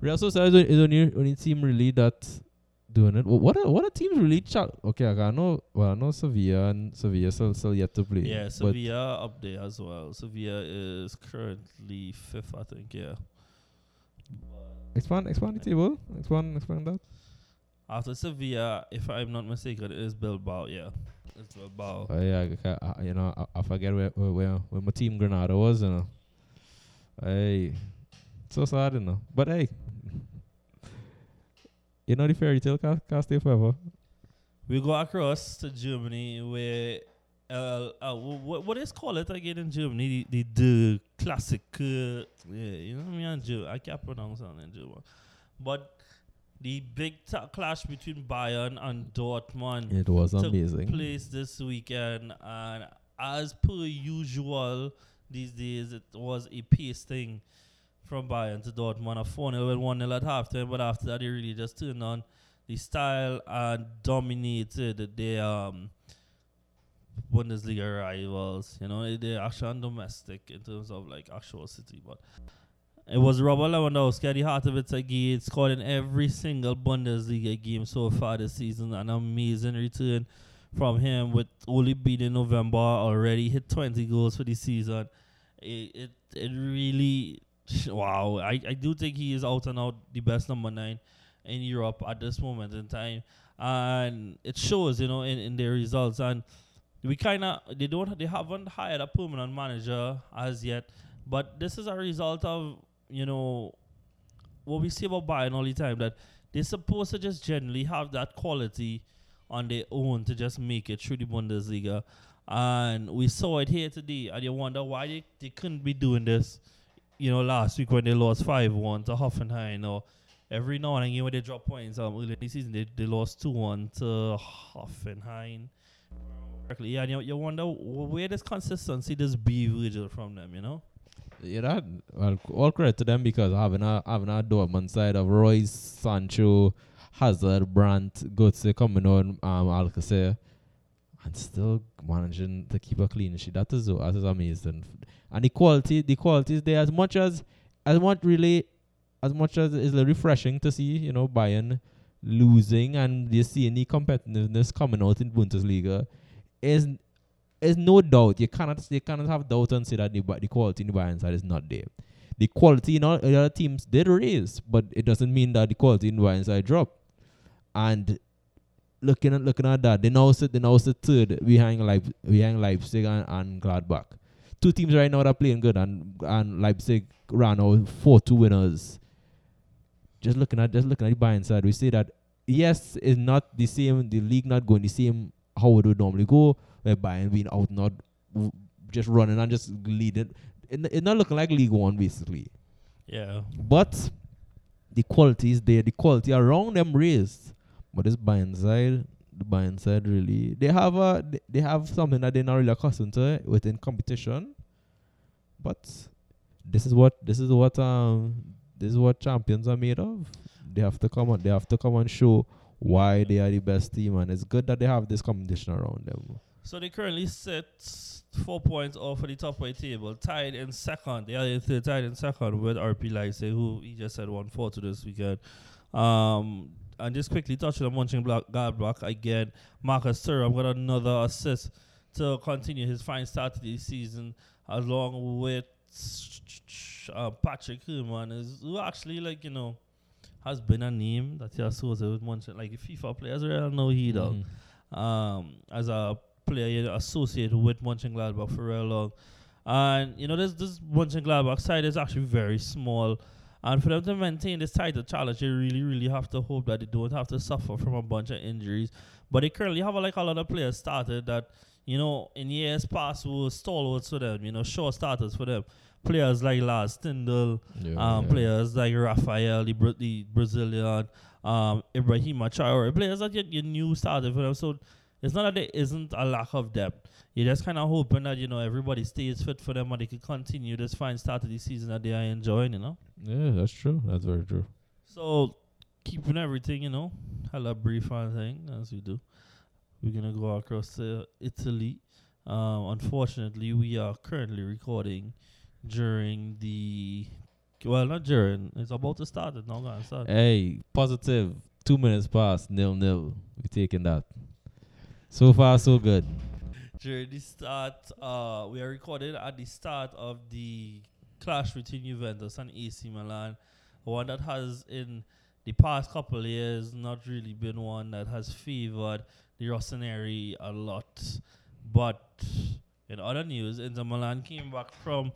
Real Sociedad is the- only, only team really that doing it. What are, what are teams really chat? Okay, I know. Well, I know Sevilla and Sevilla still, still yet to play. Yeah, Sevilla up there as well. Sevilla is currently fifth, I think. Yeah. Expand, expand the table. Expand, expand that. After Sevilla, if I'm not mistaken, it is Bilbao. Yeah, it's Bilbao. Uh, yeah, I, you know, I, I forget where, where where where my team Granada was. You know, hey, so sad, you know. But hey, you know the fairy tale can't, can't stay forever. We go across to Germany where. Uh, uh, what what is call it again in Germany? The the, the classic, uh, yeah, you know me and German. I can't pronounce it in German, but the big ta- clash between Bayern and Dortmund. It was took amazing. place this weekend, and as per usual these days, it was a pace thing from Bayern to Dortmund, a 4 0 and 1 0 at halftime. But after that, they really just turned on the style and dominated their um, Bundesliga rivals. You know, they're actually domestic in terms of like actual city, but. It was Robert Lewandowski at the heart of it again, scored in every single Bundesliga game so far this season. An amazing return from him with only being in November already hit 20 goals for the season. It it, it really wow. I, I do think he is out and out the best number nine in Europe at this moment in time. And it shows, you know, in, in their results. And we kind of they don't they haven't hired a permanent manager as yet, but this is a result of you know what we say about Bayern all the time that they're supposed to just generally have that quality on their own to just make it through the Bundesliga. And we saw it here today, and you wonder why they, they couldn't be doing this, you know, last week when they lost 5 1 to Hoffenheim, or every now and again when they drop points um, early in the season, they, they lost 2 1 to Hoffenheim. Correctly, Yeah, and you, you wonder where this consistency, this be Virgil from them, you know? Yeah, that well, all credit to them because having a having a Dortmund side of Reus, Sancho, Hazard, Brandt, Götze coming on, um, Alcacer, and still managing to keep a clean sheet. That is that is amazing. And the quality, the quality is there as much as as much really as much as it's refreshing to see, you know, Bayern losing and you see any competitiveness coming out in Bundesliga is is no doubt you cannot you cannot have doubt and say that the, the quality in the Bayern side is not there. The quality in all other teams did raise, but it doesn't mean that the quality in the Bayern side dropped. And looking at looking at that, they now sit they now sit third behind Leip, behind Leipzig and, and Gladbach. Two teams right now that are playing good and and Leipzig ran out four two winners. Just looking at just looking at the Bayern side, we say that yes, it's not the same. The league not going the same how would it would normally go, where Bayern being out not w- just running and just leading. It, it's not looking like League One basically. Yeah. But the quality is there. The quality around them raised. But this Bayern side, the Bayern side really, they have a they, they have something that they're not really accustomed to within competition. But this is what this is what um this is what champions are made of. They have to come on. They have to come and show why they are the best team, and it's good that they have this competition around them. So they currently sit four points off of the top of the table, tied in second. They are tied in second with RB Leipzig, who he just had one four to this weekend. Um, and just quickly touching on Mönchengladbach again. Marcus Thuram got another assist to continue his fine start to the season, along with uh, Patrick is who actually like you know has been a name that he associated with Munchen. Like FIFA players, really know he dog Mhm. um, as a player you associated with Mönchengladbach for real long. And, you know, this, this Mönchengladbach side is actually very small. And for them to maintain this title challenge, they really, really have to hope that they don't have to suffer from a bunch of injuries. But they currently have, like, a lot of players started that, you know, in years past were stalwarts for them, you know, sure starters for them. Players like Lars Stindl, Yeah, um, yeah. players like Rafael, the, Bra- the Brazilian, um, Ibrahim Traore, players that you, you knew started for them. So it's not that there isn't a lack of depth. You're just kind of hoping that, you know, everybody stays fit for them and they can continue this fine start of the season that they are enjoying, you know? Yeah, that's true. That's very true. So keeping everything, you know, hella brief and thing, as we do. We're going to go across to Italy. Um, unfortunately, we are currently recording during the. Well, not during. It's about to start. It's not going to start. Hey, positive. Two minutes past, nil nil. We're taking that. So far, so good. during the start, uh, we are recorded at the start of the clash between Juventus and AC Milan, one that has in the past couple of years not really been one that has favored the Rossoneri a lot. But in other news, Inter Milan came back from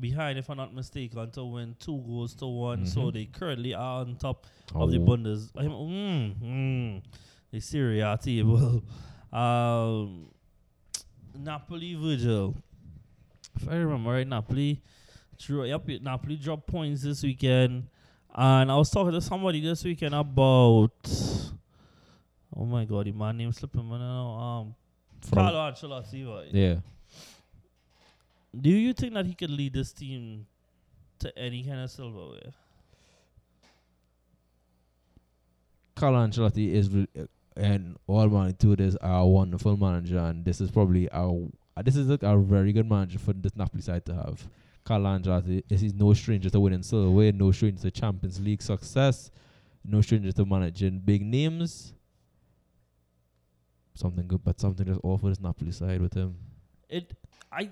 behind, if I'm not mistaken, until when two goals to one. So Mhm. they currently are on top of the Oh. Bundes. Mm, mm, the Serie A table. *laughs* Um, Napoli Virgil. If I remember right, Napoli drew yep, Napoli dropped points this weekend. And I was talking to somebody this weekend about oh my god, the man name slipping me now. Um From- Carlo Ancelotti. right? Yeah. Do you think that he could lead this team to any kind of silverware? Carlo Ancelotti is, re- and all magnitude is a wonderful manager, and this is probably our. Uh, this is like a very good manager for this Napoli side to have. Carlo Ancelotti is he's no stranger to winning silverware, no stranger to Champions League success, no stranger to managing big names. Something good, but something just awful is Napoli side with him. it I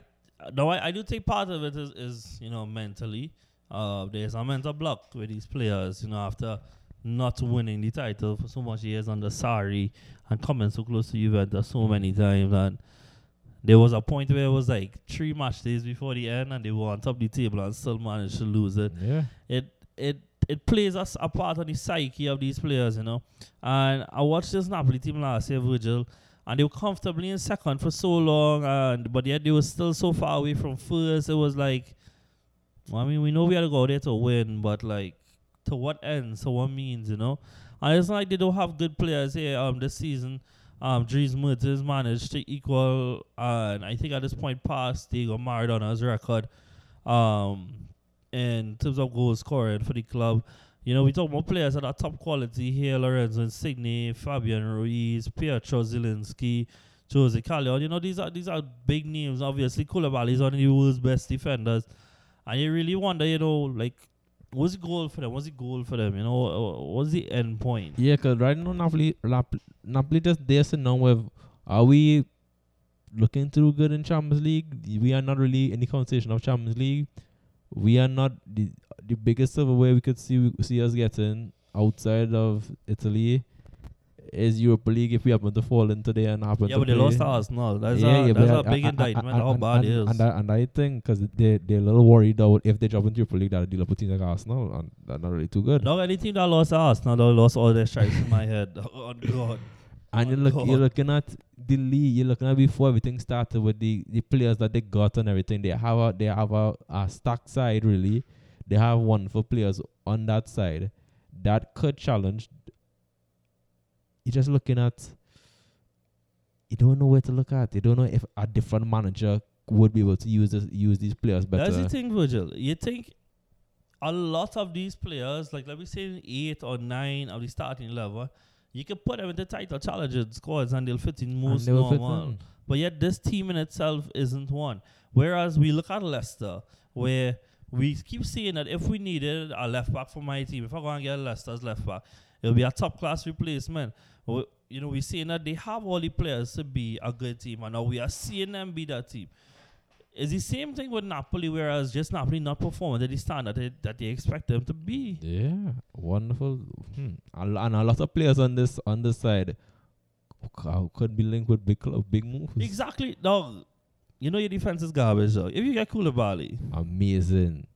no I, I do think part of it is, is you know mentally uh there's a mental block with these players you know after not winning the title for so much years under Sarri and coming so close to Juventus so many times and there was a point where it was like three match days before the end, and they were on top of the table and still managed to lose it. Yeah. It it it plays us a part on the psyche of these players, you know. And I watched this Napoli team last year, Virgil, and they were comfortably in second for so long, and but yet they were still so far away from first. It was like, I mean, we know we had to go there to win, but like, to what end? So what means, you know? And it's like they don't have good players here um this season. Um, Dries Mertens managed to equal, uh, and I think at this point past Diego Maradona's record, um, in terms of goal scoring for the club. You know, we talk about players that are top quality here: Lorenzo Insigne, Fabian Ruiz, Pietro Zielinski, Jose Callejon. You know, these are these are big names. Obviously, Koulibaly is one of the world's best defenders, and you really wonder, you know, like. What's the goal for them? What's the goal for them? You know, uh, what's the end point? Yeah, because right now Napoli, Napoli, just there sitting down with, are we looking through good in Champions League? We are not really in the conversation of Champions League. We are not the biggest silverware we could see see us getting outside of Italy is Europa League if we happen to fall into there and happen to Yeah, to but they play. lost to Arsenal. That's Yeah, a, yeah, that's a I- big I- I- indictment I- how and- bad and, is. And I, and I think because they they're a little worried that if they jump into Europa League, that they'll put teams like Arsenal, and that's not really too good. Not any team that lost to Arsenal, they lost all their strikes in my head. On *laughs* oh, God. And you're, Oh, look, you're looking at the league. You're looking at before everything started with the, the players that they got and everything. They have a they have a, a stacked side really. They have wonderful players on that side that could challenge. You're just looking at. You don't know where to look at. You don't know if a different manager would be able to use this, use these players better. That's the thing, Virgil. You think a lot of these players, like let me say eight or nine of the starting level, you can put them in the title challenging squads and they'll fit in most will fit in. But yet this team in itself isn't one. Whereas we look at Leicester, where we keep saying that if we needed a left back for my team, if I go and get Leicester's left back, it'll be a top class replacement. We, you know, we're saying that they have all the players to be a good team, and now we are seeing them be that team. It's the same thing with Napoli, whereas just Napoli not performing to the standard that, that they expect them to be. Yeah, wonderful. Hmm. And and a lot of players on this on this side could be linked with big club, big moves. Exactly. Dog, you know your defense is garbage, though. If you get Koulibaly, Amazing.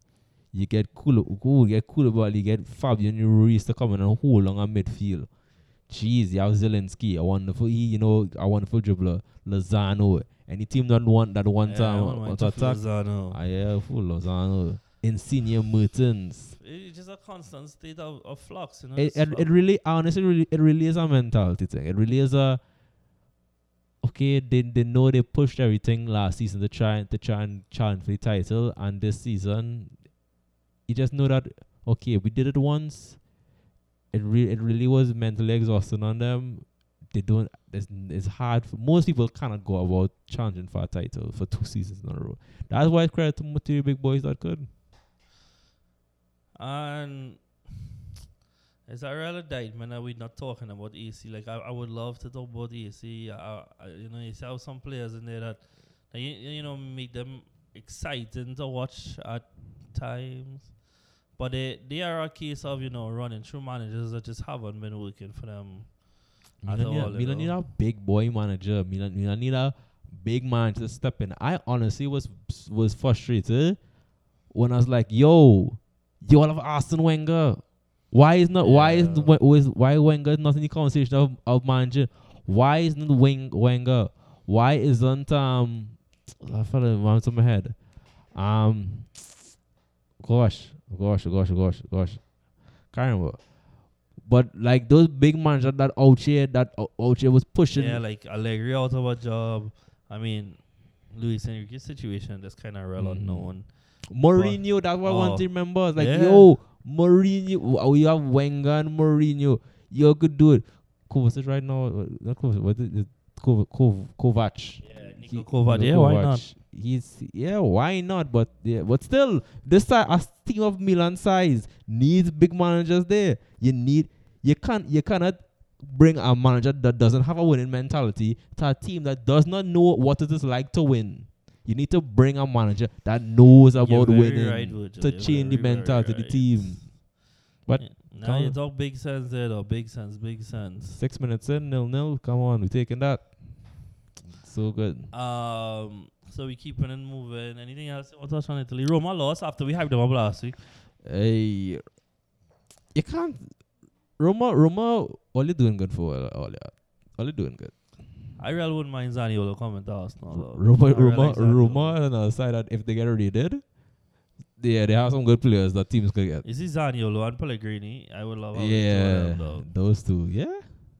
You get cool, get Koulibaly, you get Fabian Ruiz to come in and hold on a midfield. Jeez, you have Zielinski, a wonderful, he, you know, a wonderful dribbler. Lozano, any team that want that one yeah, time want to attack. Lozano. I yeah, full Lozano. Insigne Mertens. It's just a constant state of, of flux, you know. it, it, it really honestly really it really is a mentality thing. It really is a okay, they they know they pushed everything last season to try to try and challenge for the title and this season you just know that okay, we did it once. It really it really was mentally exhausting on them. They don't it's, it's hard for most people cannot go about challenging for a title for two seasons in a row. That's why it's credit to material big boys that could. And it's a real indictment that we're not talking about AC. Like, I, I would love to talk about AC. I, I, you know, you see have some players in there that, that you, you know, make them exciting to watch at times. But they, they are a case of, you know, running through managers that just haven't been working for them. Milan, need, all, you Milan need a big boy manager. Milan, Milan need a big man to step in. I honestly was was frustrated when I was like, "Yo, you all have Arsene Wenger. Why is not? Why is Yeah. Wen- is why Wenger not in the conversation of, of manager? Why isn't Weng, Wenger? Why isn't um? I fell in one to my head. Um, gosh, gosh, gosh, gosh, gosh. Can't remember. But like those big managers that out here, that out here was pushing. Yeah, like Allegri out of a job. I mean, Luis Enrique's situation is kind of real Mhm. unknown. Mourinho, that's what I want Oh. to remember. It's like, Yeah. yo, Mourinho, you have Wenger and Mourinho. You could do it. Kovacic right now, uh, not Kovacic, what is it? Kov, Kov, Kovac. Yeah, He- Nico Kovac. Yeah, why not? He's yeah, why not? But yeah, but still, this si- a team of Milan size needs big managers there. You need you can't you cannot bring a manager that doesn't have a winning mentality to a team that does not know what it is like to win. You need to bring a manager that knows about winning right, to You're change the mentality of the team. But Yeah. Come you talk big sense there, though. Big sense, big sense. Six minutes in, nil nil. Come on, we're taking that. so good. Um, so we keeping it moving. Anything else? What else on Italy? Roma lost after we hyped them up last week. Hey, you can't. Roma, Roma, all you doing good for all, all yeah. All you doing good. I really wouldn't mind Zaniolo coming to Arsenal. though. Roma, I really Roma, like Zaniolo. Roma on another side that if they get raided, yeah, they have some good players that teams could get. Is see Zaniolo and Pellegrini. I would love Yeah, those two. Yeah.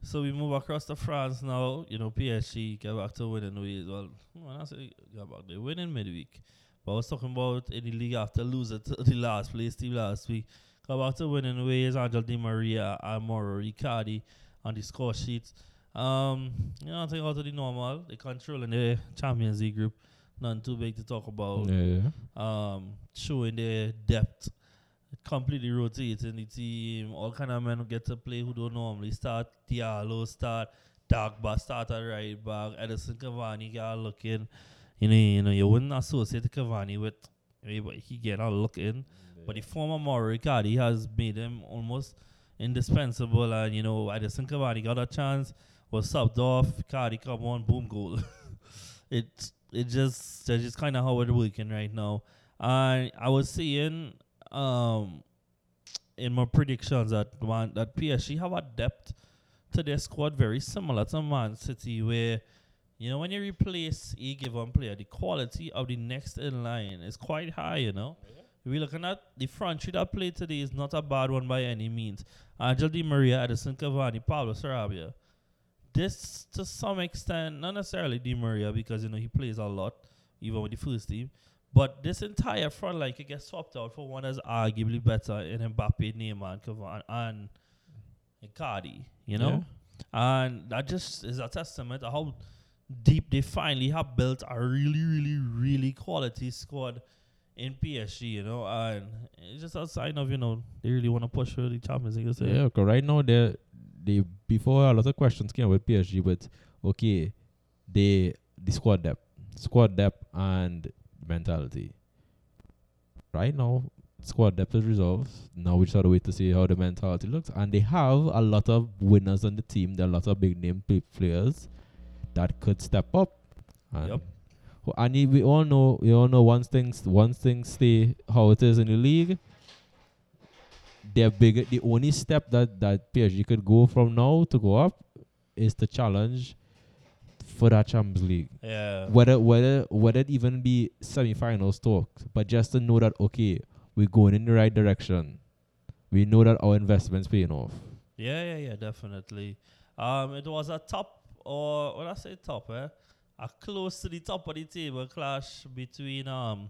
So we move across to France now. You know, PSG get back to winning ways. Well, when I say get back, they win in midweek. But I was talking about in the league after losing to the last place team last week. Got back to winning ways. Angel Di Maria and Mauro Icardi on the score sheets. Um, you know, I think out of the normal. They controlling the Champions League group. Nothing too big to talk about Yeah. um, showing their depth, completely rotating the team. All kind of men who get to play who don't normally start. Diallo start, Dagba start at right back. Edison Cavani got looking. You know, you know, you wouldn't associate Cavani with, but he get a look in. But the former Mauro Icardi has made him almost indispensable. And you know, Edison Cavani got a chance, was subbed off. Icardi come on, boom, goal. *laughs* it it just that's just kind of how it's working right now. And I was seeing um in my predictions that man that PSG have a depth to their squad very similar to Man City, where you know when you replace a given player, the quality of the next in line is quite high. You know, we're looking at the front three that played today is not a bad one by any means. Angel Di Maria, Edison Cavani, Pablo Sarabia. This to some extent, not necessarily Di Maria because you know he plays a lot, even with the first team. But this entire front line could get swapped out for one that's arguably better in Mbappe, Neymar, and Cavani and Icardi. You know, and that just is a testament to how deep they finally have built a really, really, really quality squad in PSG. You know, and it's just a sign of you know they really want to push for the Champions League. Yeah, because right now they they before a lot of questions came with PSG, but okay, they the squad depth, squad depth and mentality. Right now, squad depth is resolved. Now we just have to wait to see how the mentality looks, and they have a lot of winners on the team. There are a lot of big name pl- players that could step up. And Yep. And we all know, we all know once things once things stay how it is in the league, their bigger the only step that that PSG could go from now to go up is to challenge for that Champions League. Yeah. Whether whether whether it even be semi-finals talks, but just to know that okay, we're going in the right direction. We know that our investment's paying off. Yeah, yeah, yeah, definitely. Um, it was a top, or when I say top, eh, a close to the top of the table clash between um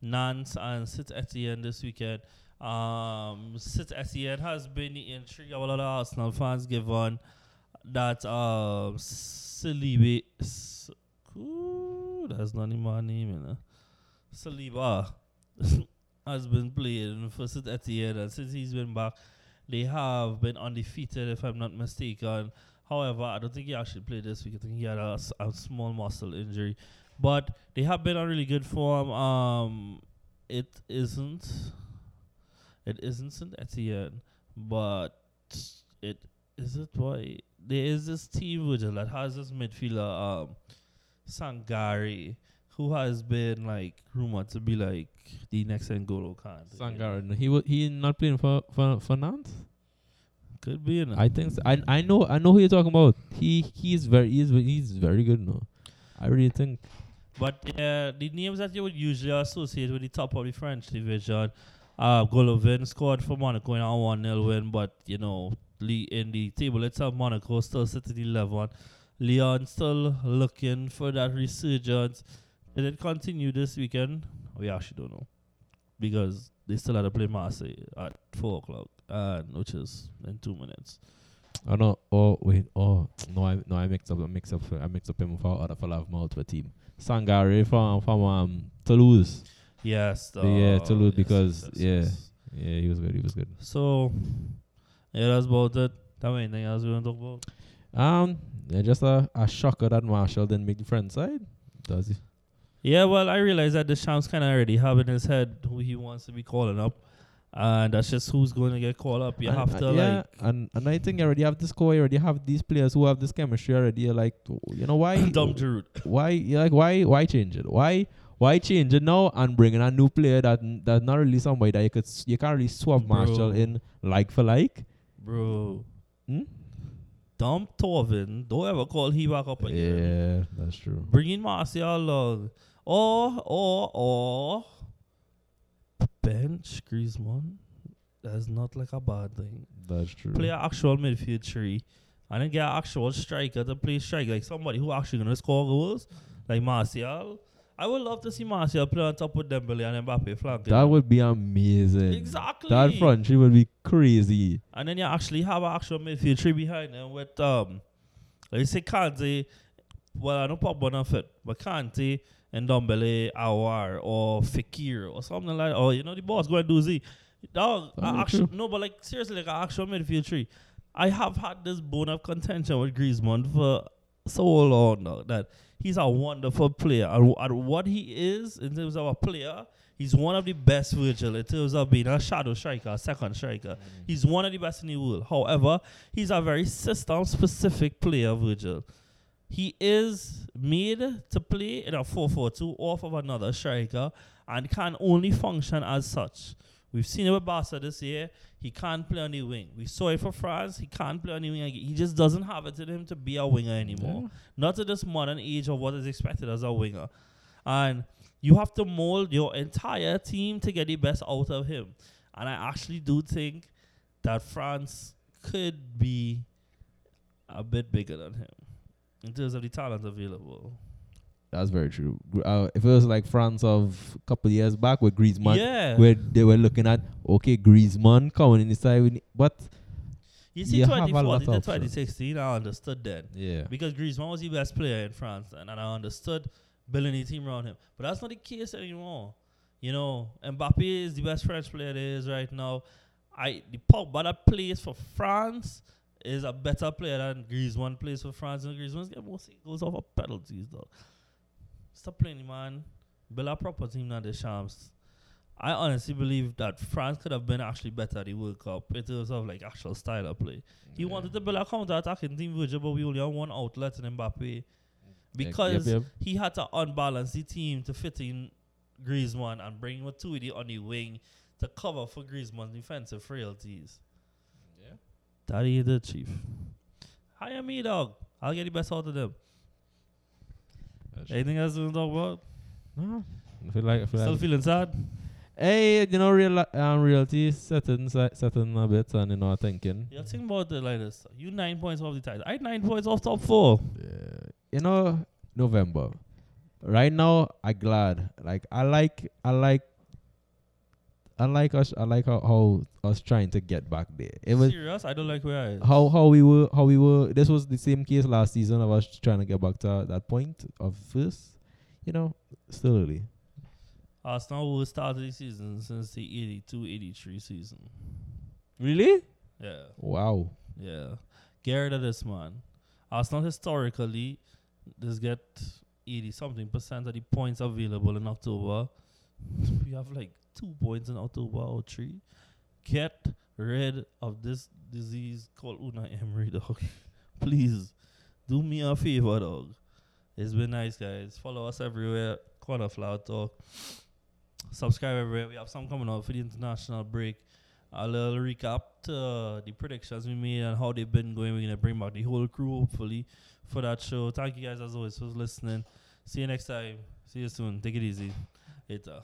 Nantes and Saint-Étienne this weekend. Um, Saint-Étienne has been the intrigue of a lot of Arsenal fans, given that um Saliba, that's not even my name, you know. Saliba *laughs* has been playing for Saint-Étienne, and since he's been back, they have been undefeated, if I'm not mistaken. However, I don't think he actually played this week. I think he had a small muscle injury, but they have been on really good form. Um, it isn't, it isn't Etienne, but it is it why there is this team Virgil that has this midfielder, um, Sangare, who has been like rumored to be like the next N'Golo Kante. Sangare, no, he wa- he not playing for for, for Nantes. could be. I think so. I I know I know who you're talking about. He he's very he's he's very good no. I really think But uh, the names that you would usually associate with the top of the French division, uh, Golovin scored for Monaco in a 1 0 win, but you know, le- in the table itself, Monaco still sitting 11. Lyon still looking for that resurgence. Did it continue this weekend? We actually don't know because they still had to play Marseille at 4 o'clock, uh, which is in two minutes. I know. Oh wait. Oh no. I no. I mixed up. I mixed up. I mixed up him for other for Love Multiple team. Sangare from from um Toulouse. Yes. The- yeah, Toulouse yes, because- yes, yeah. yes. Yeah, he was good. He was good. So, yeah, that's about it. That anything else we want to talk about? Um, yeah, just a, a shocker that Martial didn't make the front side. Does he? Yeah, well, I realize that Deschamps kind of already have in his head who he wants to be calling up. and that's just who's going to get called up. You And, have uh, to yeah, like and and I think you already have this core. You already have these players who have this chemistry already. You're like, you know why? *coughs* Giroud. why? You're like, why? Why change it? Why? Why change it now and bring in a new player that that's not really somebody that you could s- you can't really swap Martial Bro. in like for like. Bro. Hmm? Dump Torvin. Don't ever call he back up again. Yeah, that's true. Bring in Martial along. Or, or, or bench Griezmann. That's not like a bad thing. That's true. Play an actual midfield three. And then get an actual striker to play strike. Like somebody who actually gonna score goals. Like Martial. I would love to see Martial play on top with Dembele and Mbappe flanking. That would be amazing. Exactly. That front three would be crazy. And then you actually have an actual midfield three behind them with um let's say Kante well I don't pop one of it, but Kante and Ndombele Aouar or Fekir or something like or you know the boss go and do Z. Dog actually no but like seriously like an actual midfield three. I have had this bone of contention with Griezmann for so long now that he's a wonderful player. And, and what he is in terms of a player, he's one of the best Virgil in terms of being a shadow striker, a second striker. Mm-hmm. He's one of the best in the world. However, he's a very system specific player, Virgil. He is made to play in a 4 4 2 off of another striker and can only function as such. We've seen it with Barca this year. He can't play on the wing. We saw it for France. He can't play on the wing again. He just doesn't have it in him to be a winger anymore. Not at this modern age of what is expected as a winger. And you have to mold your entire team to get the best out of him. And I actually do think that France could be a bit bigger than him in terms of the talent available. That's very true. Uh, if it was like France of a couple of years back with Griezmann, yeah. where they were looking at okay, Griezmann coming in the side, with, but you see, you have a lot 2014 to 2016, I understood then. yeah, Because Griezmann was the best player in France, and, and I understood building a team around him. But that's not the case anymore. You know, Mbappe is the best French player there is right now. I the Pogba that plays for France is a better player than Griezmann plays for France, and Griezmann's get more goals off of penalties though. Stop playing, the man. Build a proper team now, Deschamps. I honestly believe that France could have been actually better at the World Cup in terms of like actual style of play. He wanted to build a counter attacking team, Virgil, but we only had one outlet in Mbappe. Because yep, yep. he had to unbalance the team to fit in Griezmann and bring Matuidi on the wing to cover for Griezmann's defensive frailties. Yeah. That the did, Chief. Hire me, dog. I'll get the best out of them. Anything else to talk about? No, I feel like I feel Still like feeling sad? hey, you know, real um, reality setting setting a bit and you know thinking. Yeah, thinking about the like this. You nine points off the title. I nine points off top four. Yeah. You know, November. Right now, I glad. Like I like, I like, I like us. I like how, how us trying to get back there. It was Serious? I don't like where I how how we were how we were. This was the same case last season of us trying to get back to that point of first. You know, still early. Arsenal will start the season since the 82-83 season. Really? Yeah. Wow. Yeah. Get rid of this man. Arsenal historically does get 80 something percent of the points available in October. *laughs* We have like two points in October or three. Get rid of this disease called Unai Emery, dog. *laughs* Please. Do me a favor, dog. It's been nice, guys. Follow us everywhere. Corner Flower Talk. Subscribe everywhere. We have some coming up for the international break a little recap to uh, the predictions we made and how they've been going. We're gonna bring back the whole crew hopefully for that show. Thank you guys as always for listening. See you next time. See you soon. Take it easy. Later.